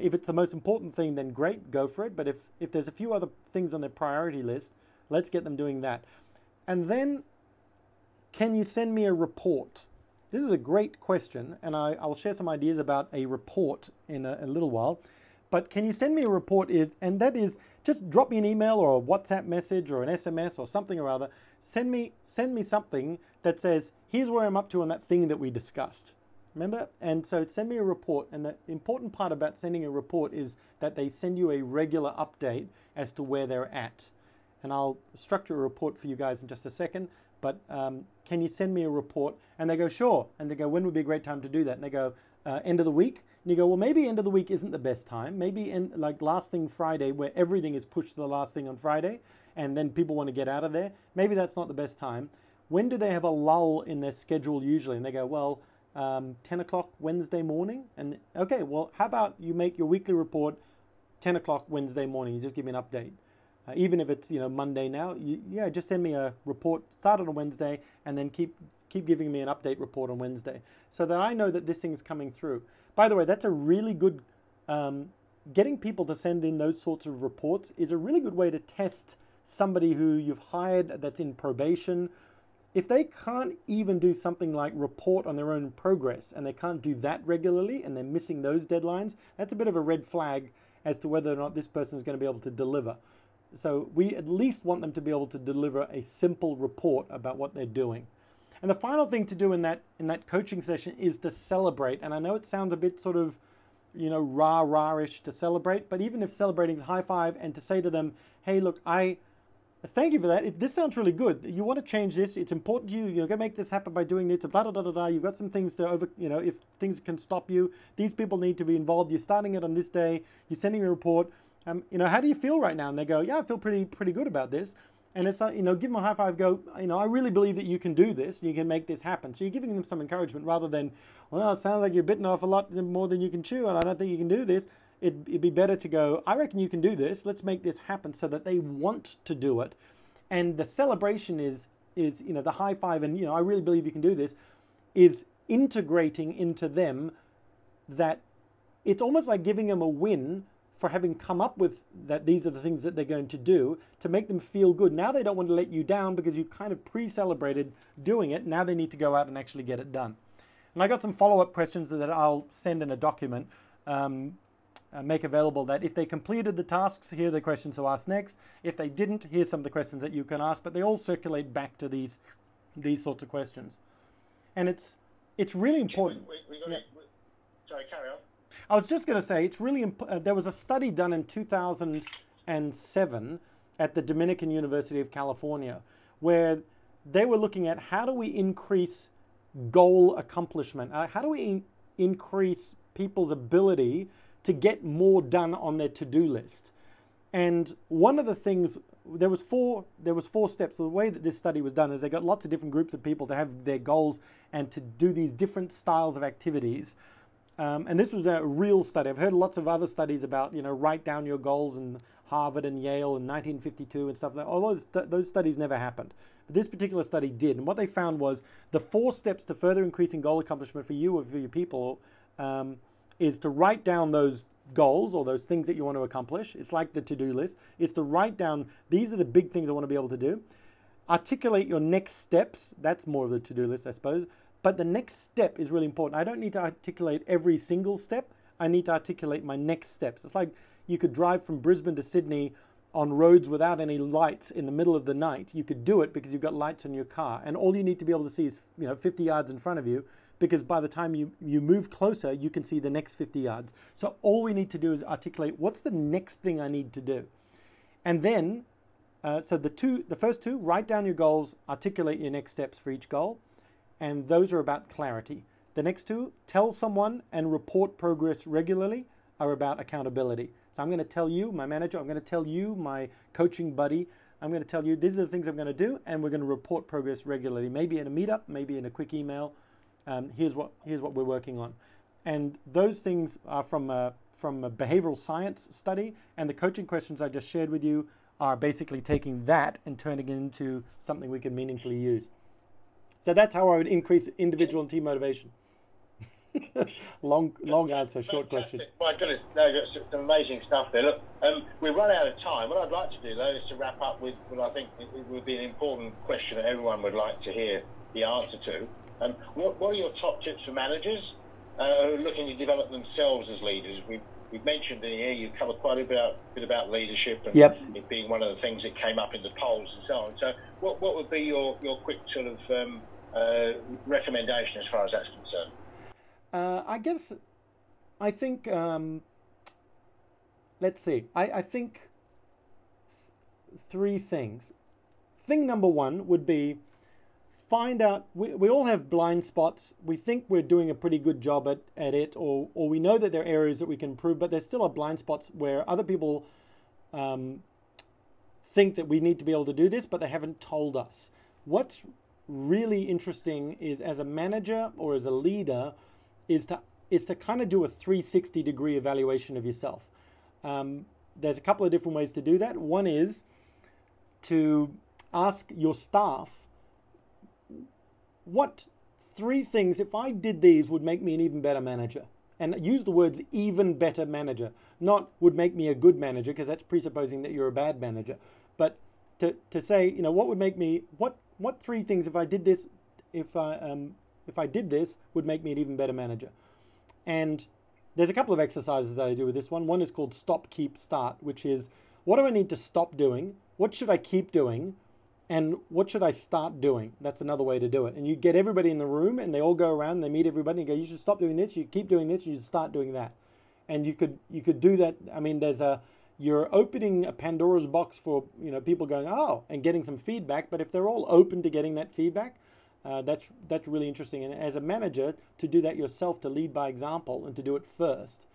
If it's the most important thing, then great, go for it. But if, if there's a few other things on their priority list, let's get them doing that. And then, can you send me a report? This is a great question, and I, will share some ideas about a report in a, a, little while. But can you send me a report? Is, and that is just drop me an email or a WhatsApp message or an SMS or something or other. Send me send me something that says, here's where I'm up to on that thing that we discussed. Remember? And so send me a report. And the important part about sending a report is that they send you a regular update as to where they're at. And I'll structure a report for you guys in just a second but um, can you send me a report? And they go, sure. And they go, when would be a great time to do that? And they go, uh, end of the week. And you go, well, maybe end of the week isn't the best time. Maybe in like last thing Friday, where everything is pushed to the last thing on Friday, and then people want to get out of there. Maybe that's not the best time. When do they have a lull in their schedule usually? And they go, well, um, 10 o'clock Wednesday morning. And okay, well, how about you make your weekly report 10 o'clock Wednesday morning? You just give me an update. Uh, even if it's you know Monday now, you, yeah, just send me a report. Start on a Wednesday, and then keep keep giving me an update report on Wednesday, so that I know that this thing is coming through. By the way, that's a really good. Um, getting people to send in those sorts of reports is a really good way to test somebody who you've hired that's in probation. If they can't even do something like report on their own progress and they can't do that regularly and they're missing those deadlines, that's a bit of a red flag as to whether or not this person is going to be able to deliver. So we at least want them to be able to deliver a simple report about what they're doing. And the final thing to do in that in that coaching session is to celebrate. And I know it sounds a bit sort of, you know, rah rah-ish to celebrate, but even if celebrating is high five and to say to them, hey, look, I thank you for that. It, this sounds really good. You want to change this. It's important to you. You're going to make this happen by doing this. Blah, blah, blah, blah. You've got some things to over, you know, if things can stop you, these people need to be involved. You're starting it on this day. You're sending a report um, you know, how do you feel right now? And they go, yeah, I feel pretty pretty good about this. And it's like, you know, give them a high five, go, you know, I really believe that you can do this, you can make this happen. So you're giving them some encouragement rather than, well, it sounds like you're bitten off a lot more than you can chew, and I don't think you can do this. It'd, it'd be better to go, I reckon you can do this, let's make this happen so that they want to do it. And the celebration is, is you know, the high five and, you know, I really believe you can do this, is integrating into them that it's almost like giving them a win for having come up with that these are the things that they're going to do to make them feel good. Now they don't want to let you down because you kind of pre-celebrated doing it. Now they need to go out and actually get it done. And I got some follow-up questions that I'll send in a document, um, uh, make available that if they completed the tasks, here are the questions to ask next. If they didn't, here's some of the questions that you can ask, but they all circulate back to these these sorts of questions. And it's it's really important. We, we, we yeah. sorry, carry on. I was just going to say, it's really imp- uh, there was a study done in 2007 at the Dominican University of California where they were looking at how do we increase goal accomplishment? Uh, how do we in- increase people's ability to get more done on their to do list? And one of the things there was four there was four steps. The way that this study was done is they got lots of different groups of people to have their goals and to do these different styles of activities. Um, and this was a real study. I've heard lots of other studies about you know write down your goals in Harvard and Yale in 1952 and stuff like that. Although those studies never happened. But this particular study did. And what they found was the four steps to further increasing goal accomplishment for you or for your people um, is to write down those goals or those things that you want to accomplish. It's like the to do list. It's to write down these are the big things I want to be able to do. Articulate your next steps. That's more of the to do list, I suppose. But the next step is really important. I don't need to articulate every single step. I need to articulate my next steps. It's like you could drive from Brisbane to Sydney on roads without any lights in the middle of the night. You could do it because you've got lights on your car, and all you need to be able to see is you know 50 yards in front of you. Because by the time you, you move closer, you can see the next 50 yards. So all we need to do is articulate what's the next thing I need to do, and then uh, so the two the first two write down your goals, articulate your next steps for each goal, and those are about clarity. The next two tell someone and report progress regularly are about accountability. So I'm going to tell you, my manager, I'm going to tell you, my coaching buddy, I'm going to tell you these are the things I'm going to do, and we're going to report progress regularly. Maybe in a meetup, maybe in a quick email. Um, here's what here's what we're working on, and those things are from a, from a behavioral science study, and the coaching questions I just shared with you are basically taking that and turning it into something we can meaningfully use. So that's how I would increase individual and team motivation. long, long answer, short question. My goodness, no, some amazing stuff there. Look, um, we run out of time. What I'd like to do, though, is to wrap up with what I think it, would be an important question that everyone would like to hear the answer to. Um, what, what, are your top tips for managers uh, who are looking to develop themselves as leaders? We've, we've mentioned in here you covered quite a bit about, bit about leadership and yep. it being one of the things that came up in the polls and so on. So, what, what would be your, your quick sort of um, uh, recommendation as far as that's concerned? Uh, I guess, I think, um, let's see, I, I think three things. Thing number one would be find out, we, we all have blind spots. We think we're doing a pretty good job at, at it, or, or we know that there are areas that we can improve, but there's still a blind spots where other people um, think that we need to be able to do this, but they haven't told us. What's really interesting is as a manager or as a leader, is to is to kind of do a 360 degree evaluation of yourself. Um, there's a couple of different ways to do that. One is to ask your staff what three things, if I did these, would make me an even better manager. And use the words even better manager, not would make me a good manager, because that's presupposing that you're a bad manager. But to, to say, you know, what would make me, what, what three things, if I did this, if I, um, if I did this, would make me an even better manager. And there's a couple of exercises that I do with this one. One is called stop, keep, start, which is what do I need to stop doing? What should I keep doing? And what should I start doing? That's another way to do it. And you get everybody in the room and they all go around, and they meet everybody and go, you should stop doing this, you keep doing this, you should start doing that. And you could you could do that. I mean, there's a you're opening a Pandora's box for you know people going, oh, and getting some feedback. But if they're all open to getting that feedback, uh, that's that's really interesting. And as a manager, to do that yourself, to lead by example, and to do it first,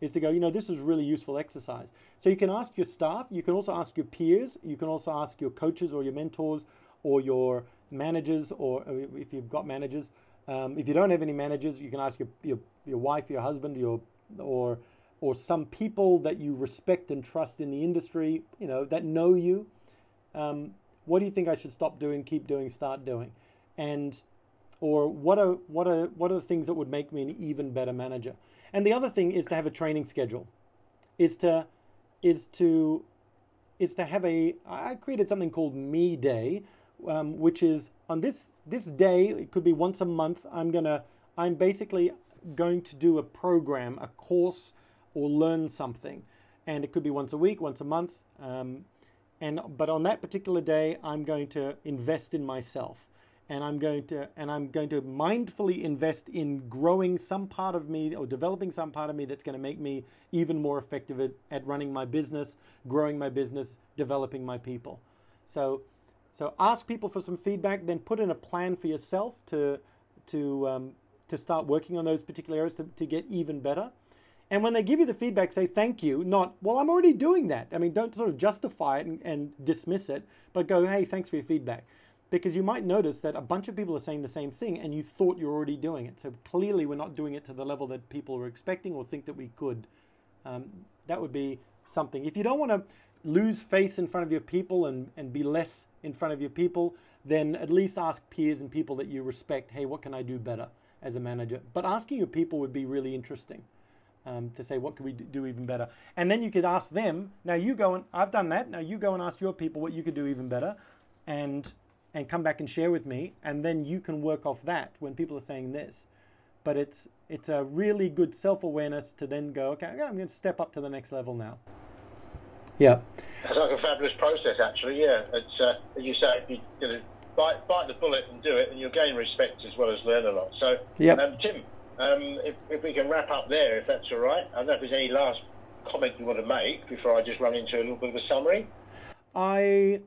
is to go. You know, this is really useful exercise. So you can ask your staff. You can also ask your peers. You can also ask your coaches or your mentors or your managers, or uh, if you've got managers. Um, if you don't have any managers, you can ask your your, your wife, your husband, your or or some people that you respect and trust in the industry. You know that know you. Um, what do you think I should stop doing, keep doing, start doing? and or what are what are what are the things that would make me an even better manager and the other thing is to have a training schedule. Is to is to is to have a i created something called me day um, which is on this this day it could be once a month i'm gonna i'm basically going to do a program a course or learn something. And it could be once a week once a month um, and but on that particular day i'm going to invest in myself and I'm going to and I'm going to mindfully invest in growing some part of me or developing some part of me that's going to make me even more effective at, at running my business, growing my business, developing my people. So so ask people for some feedback, then put in a plan for yourself to to um, to start working on those particular areas to, to get even better. And when they give you the feedback, say thank you, not, well, I'm already doing that. I mean, don't sort of justify it and, and dismiss it, but go, hey, thanks for your feedback. Because you might notice that a bunch of people are saying the same thing and you thought you're already doing it. So clearly, we're not doing it to the level that people are expecting or think that we could. Um, that would be something. If you don't want to lose face in front of your people and, and be less in front of your people, then at least ask peers and people that you respect, hey, what can I do better as a manager? But asking your people would be really interesting um, to say, what could we do even better? And then you could ask them, now you go and, I've done that, now you go and ask your people what you could do even better and, and come back and share with me. And then you can work off that when people are saying this. But it's, it's a really good self awareness to then go, okay, I'm going to step up to the next level now. Yeah. It's like a fabulous process, actually. Yeah, it's uh, as you say, you, you know, bite bite the bullet and do it, and you'll gain respect as well as learn a lot. So, yep. um, Tim, um, if, if we can wrap up there, if that's all right. I don't know if there's any last comment you want to make before I just run into a little bit of a summary. I,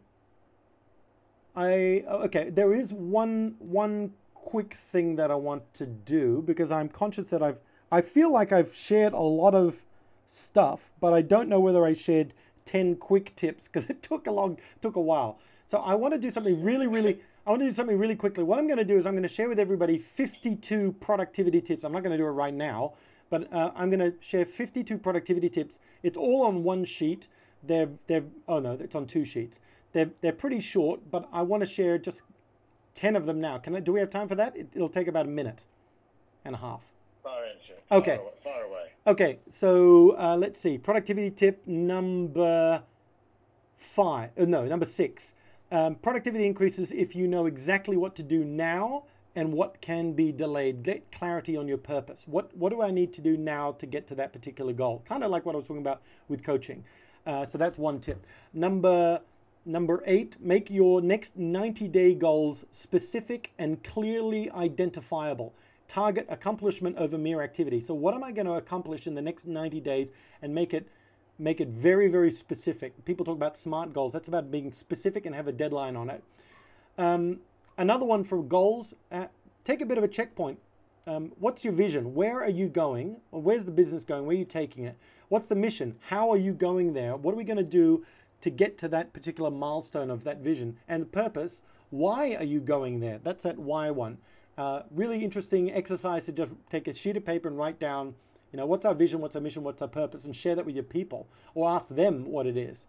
I okay. There is one one quick thing that I want to do because I'm conscious that I've I feel like I've shared a lot of stuff, but I don't know whether I shared 10 quick tips because it took a long took a while. So I want to do something really really I want to do something really quickly. What I'm going to do is I'm going to share with everybody 52 productivity tips. I'm not going to do it right now, but uh, I'm going to share 52 productivity tips. It's all on one sheet. They're they're oh no, it's on two sheets. They're they're pretty short, but I want to share just 10 of them now. Can I do we have time for that? It, will take about a minute and a half. Fire Okay. Fire away. Okay, so uh, let's see. Productivity tip number five. Uh, no, number six. Um, productivity increases if you know exactly what to do now and what can be delayed. Get clarity on your purpose. What what do I need to do now to get to that particular goal? Kind of like what I was talking about with coaching. Uh, so that's one tip. Number number eight, make your next 90 day goals specific and clearly identifiable target accomplishment over mere activity. So what am I going to accomplish in the next 90 days and make it make it very very specific. People talk about smart goals. That's about being specific and have a deadline on it. Um, another one for goals, uh, take a bit of a checkpoint. Um, what's your vision? Where are you going? Or where's the business going? Where are you taking it? What's the mission? How are you going there? What are we going to do to get to that particular milestone of that vision? And the purpose, why are you going there? That's that why one. Uh, really interesting exercise to just take a sheet of paper and write down, you know, what's our vision, what's our mission, what's our purpose, and share that with your people or ask them what it is.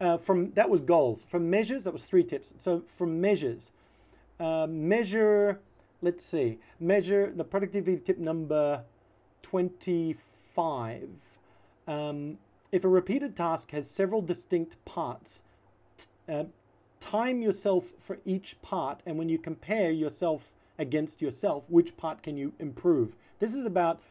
Uh, from that was goals. From measures, that was three tips. So from measures, uh, measure. Let's see, measure the productivity tip number twenty-five. Um, if a repeated task has several distinct parts, uh, time yourself for each part, and when you compare yourself against yourself, which part can you improve? This is about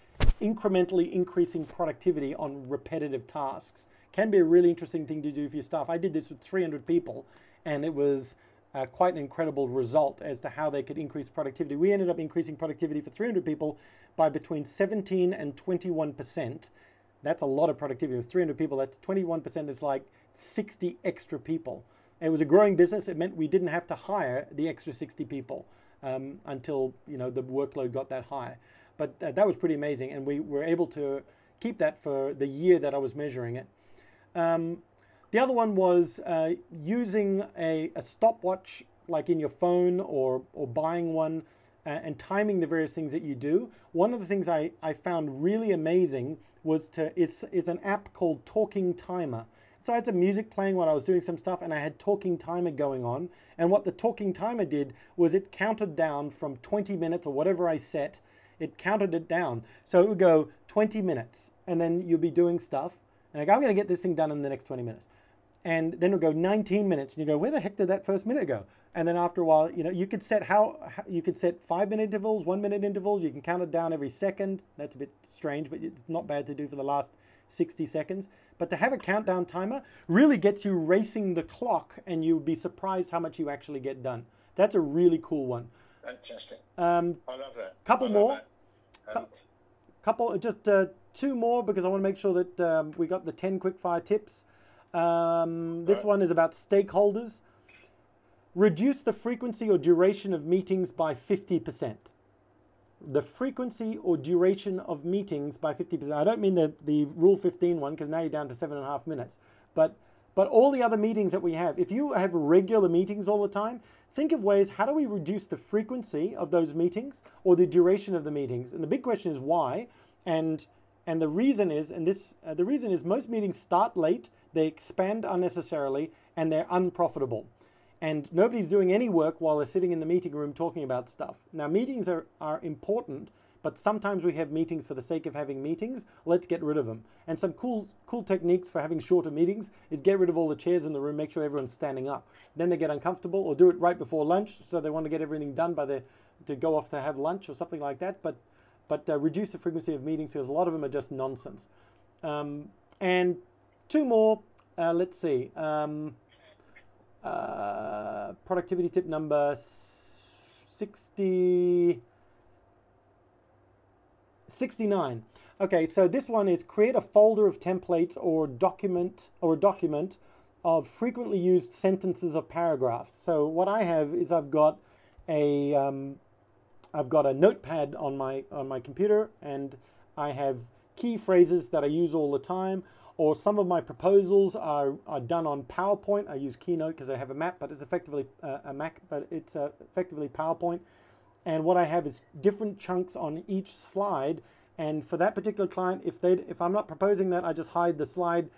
incrementally increasing productivity on repetitive tasks. Can be a really interesting thing to do for your staff. I did this with 300 people, and it was uh, quite an incredible result as to how they could increase productivity. We ended up increasing productivity for 300 people by between 17 and 21 percent. That's a lot of productivity. With 300 people, that's 21 percent is like 60 extra people. It was a growing business. It meant we didn't have to hire the extra 60 people um, until you know the workload got that high. But uh, that was pretty amazing, and we were able to keep that for the year that I was measuring it. Um, the other one was uh, using a, a, stopwatch, like in your phone, or or buying one, uh, and timing the various things that you do. One of the things I, I found really amazing was to is is an app called Talking Timer. So I had some music playing while I was doing some stuff, and I had talking timer going on. And what the talking timer did was it counted down from 20 minutes or whatever I set. It counted it down. So it would go 20 minutes, and then you'll be doing stuff. And I go, I'm going to get this thing done in the next 20 minutes. And then it'll go 19 minutes, and you go, where the heck did that first minute go? And then after a while, you know, you could set how, how you could set five minute intervals, one minute intervals. You can count it down every second. That's a bit strange, but it's not bad to do for the last 60 seconds. But to have a countdown timer really gets you racing the clock, and you'll be surprised how much you actually get done. That's a really cool one. Fantastic. Um, I love that. Couple more. That. Um, couple, just uh, two more because I want to make sure that um, we got the 10 quick fire tips. Um, this Right. one is about stakeholders. Reduce the frequency or duration of meetings by 50%. the frequency or duration of meetings by 50%. I don't mean the, the Rule 15 one because now you're down to seven and a half minutes, but but all the other meetings that we have, if you have regular meetings all the time, think of ways how do we reduce the frequency of those meetings or the duration of the meetings? And the big question is why. And and the reason is, and this uh, the reason is most meetings start late, they expand unnecessarily, and they're unprofitable. And nobody's doing any work while they're sitting in the meeting room talking about stuff. Now meetings are, are important, but sometimes we have meetings for the sake of having meetings. Let's get rid of them. And some cool cool techniques for having shorter meetings is get rid of all the chairs in the room, make sure everyone's standing up. Then they get uncomfortable, or do it right before lunch, so they want to get everything done by the to go off to have lunch or something like that. But but uh, reduce the frequency of meetings because a lot of them are just nonsense. Um, and two more. Uh, let's see. Um, uh, productivity tip number 60. 69. Okay, so this one is create a folder of templates or document or a document of frequently used sentences of paragraphs. So what I have is I've got a um, I've got a notepad on my on my computer and I have key phrases that I use all the time or some of my proposals are, are done on PowerPoint. I use Keynote because I have a Mac, but it's effectively uh, a Mac, but it's uh, effectively PowerPoint. And what I have is different chunks on each slide. And for that particular client, if they if I'm not proposing that, I just hide the slide,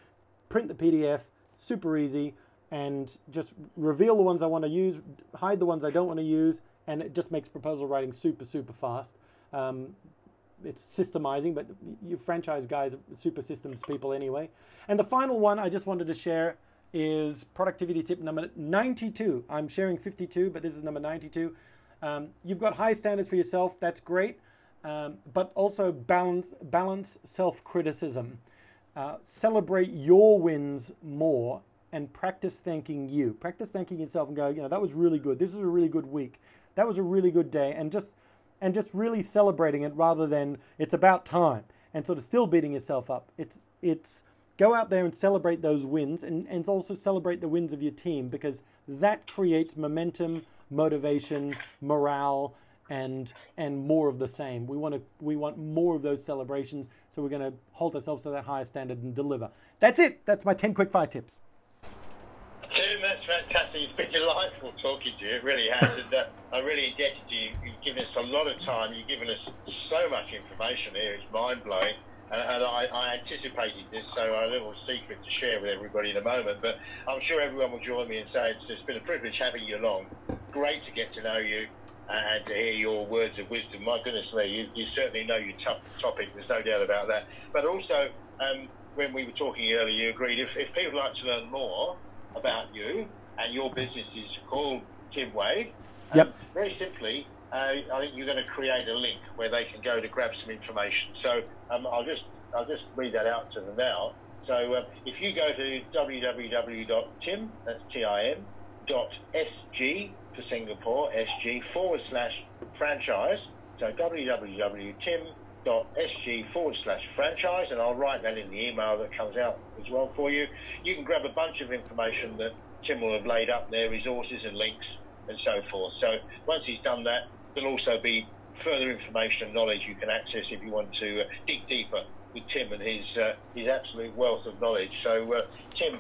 print the PDF, super easy, and just reveal the ones I want to use, hide the ones I don't want to use, and it just makes proposal writing super super fast. Um, it's systemizing, but you franchise guys super systems people anyway. And the final one I just wanted to share is productivity tip number 92. I'm sharing 52, but this is number 92. Um, you've got high standards for yourself. That's great, um, but also balance balance self criticism. Uh, celebrate your wins more and practice thanking you. Practice thanking yourself and go, you know, that was really good. This was a really good week. That was a really good day, and just and just really celebrating it rather than it's about time and sort of still beating yourself up. It's it's go out there and celebrate those wins and, and also celebrate the wins of your team because that creates momentum, motivation, morale, and and more of the same. We want to we want more of those celebrations, so we're going to hold ourselves to that higher standard and deliver. That's it. That's my 10 quick fire tips. Tim, that's fantastic. It's been delightful talking to you. It really has. and, uh, I'm really indebted to you. You've given us a lot of time. You've given us so much information here. It's mind blowing. And, and I, I, anticipated this, so I have a little secret to share with everybody in a moment. But I'm sure everyone will join me and say it's, it's been a privilege having you along. Great to get to know you and to hear your words of wisdom. My goodness me, you, you certainly know your tough topic. There's no doubt about that. But also, um, when we were talking earlier, you agreed if, if people like to learn more about you and your business is called Tim Wade, yep. very simply, uh, I think you're going to create a link where they can go to grab some information. So um, I'll just I'll just read that out to them now. So uh, if you go to www.tim, that's T-I-M, dot S-G for Singapore, S-G forward slash franchise. So www.tim.sg forward slash franchise, and I'll write that in the email that comes out as well for you. You can grab a bunch of information that Tim will have laid up there, resources and links and so forth. So once he's done that, there'll also be further information and knowledge you can access if you want to uh, dig deeper with Tim and his uh, his absolute wealth of knowledge. So uh, Tim,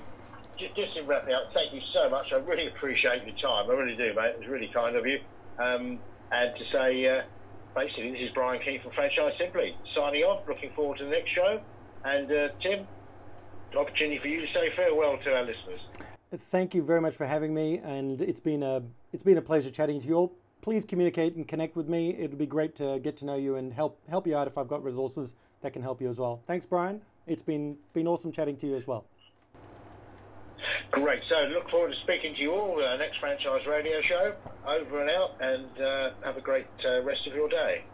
just in wrapping up, thank you so much. I really appreciate your time. I really do, mate. It was really kind of you. Um, and to say, uh, basically, this is Brian King from Franchise Simply signing off. Looking forward to the next show. And uh, Tim, an opportunity for you to say farewell to our listeners. Thank you very much for having me, and it's been a it's been a pleasure chatting to you all. Please communicate and connect with me. It would be great to get to know you and help help you out if I've got resources that can help you as well. Thanks, Brian. It's been been awesome chatting to you as well. Great. So look forward to speaking to you all uh, next franchise radio show. Over and out, and uh, have a great uh, rest of your day.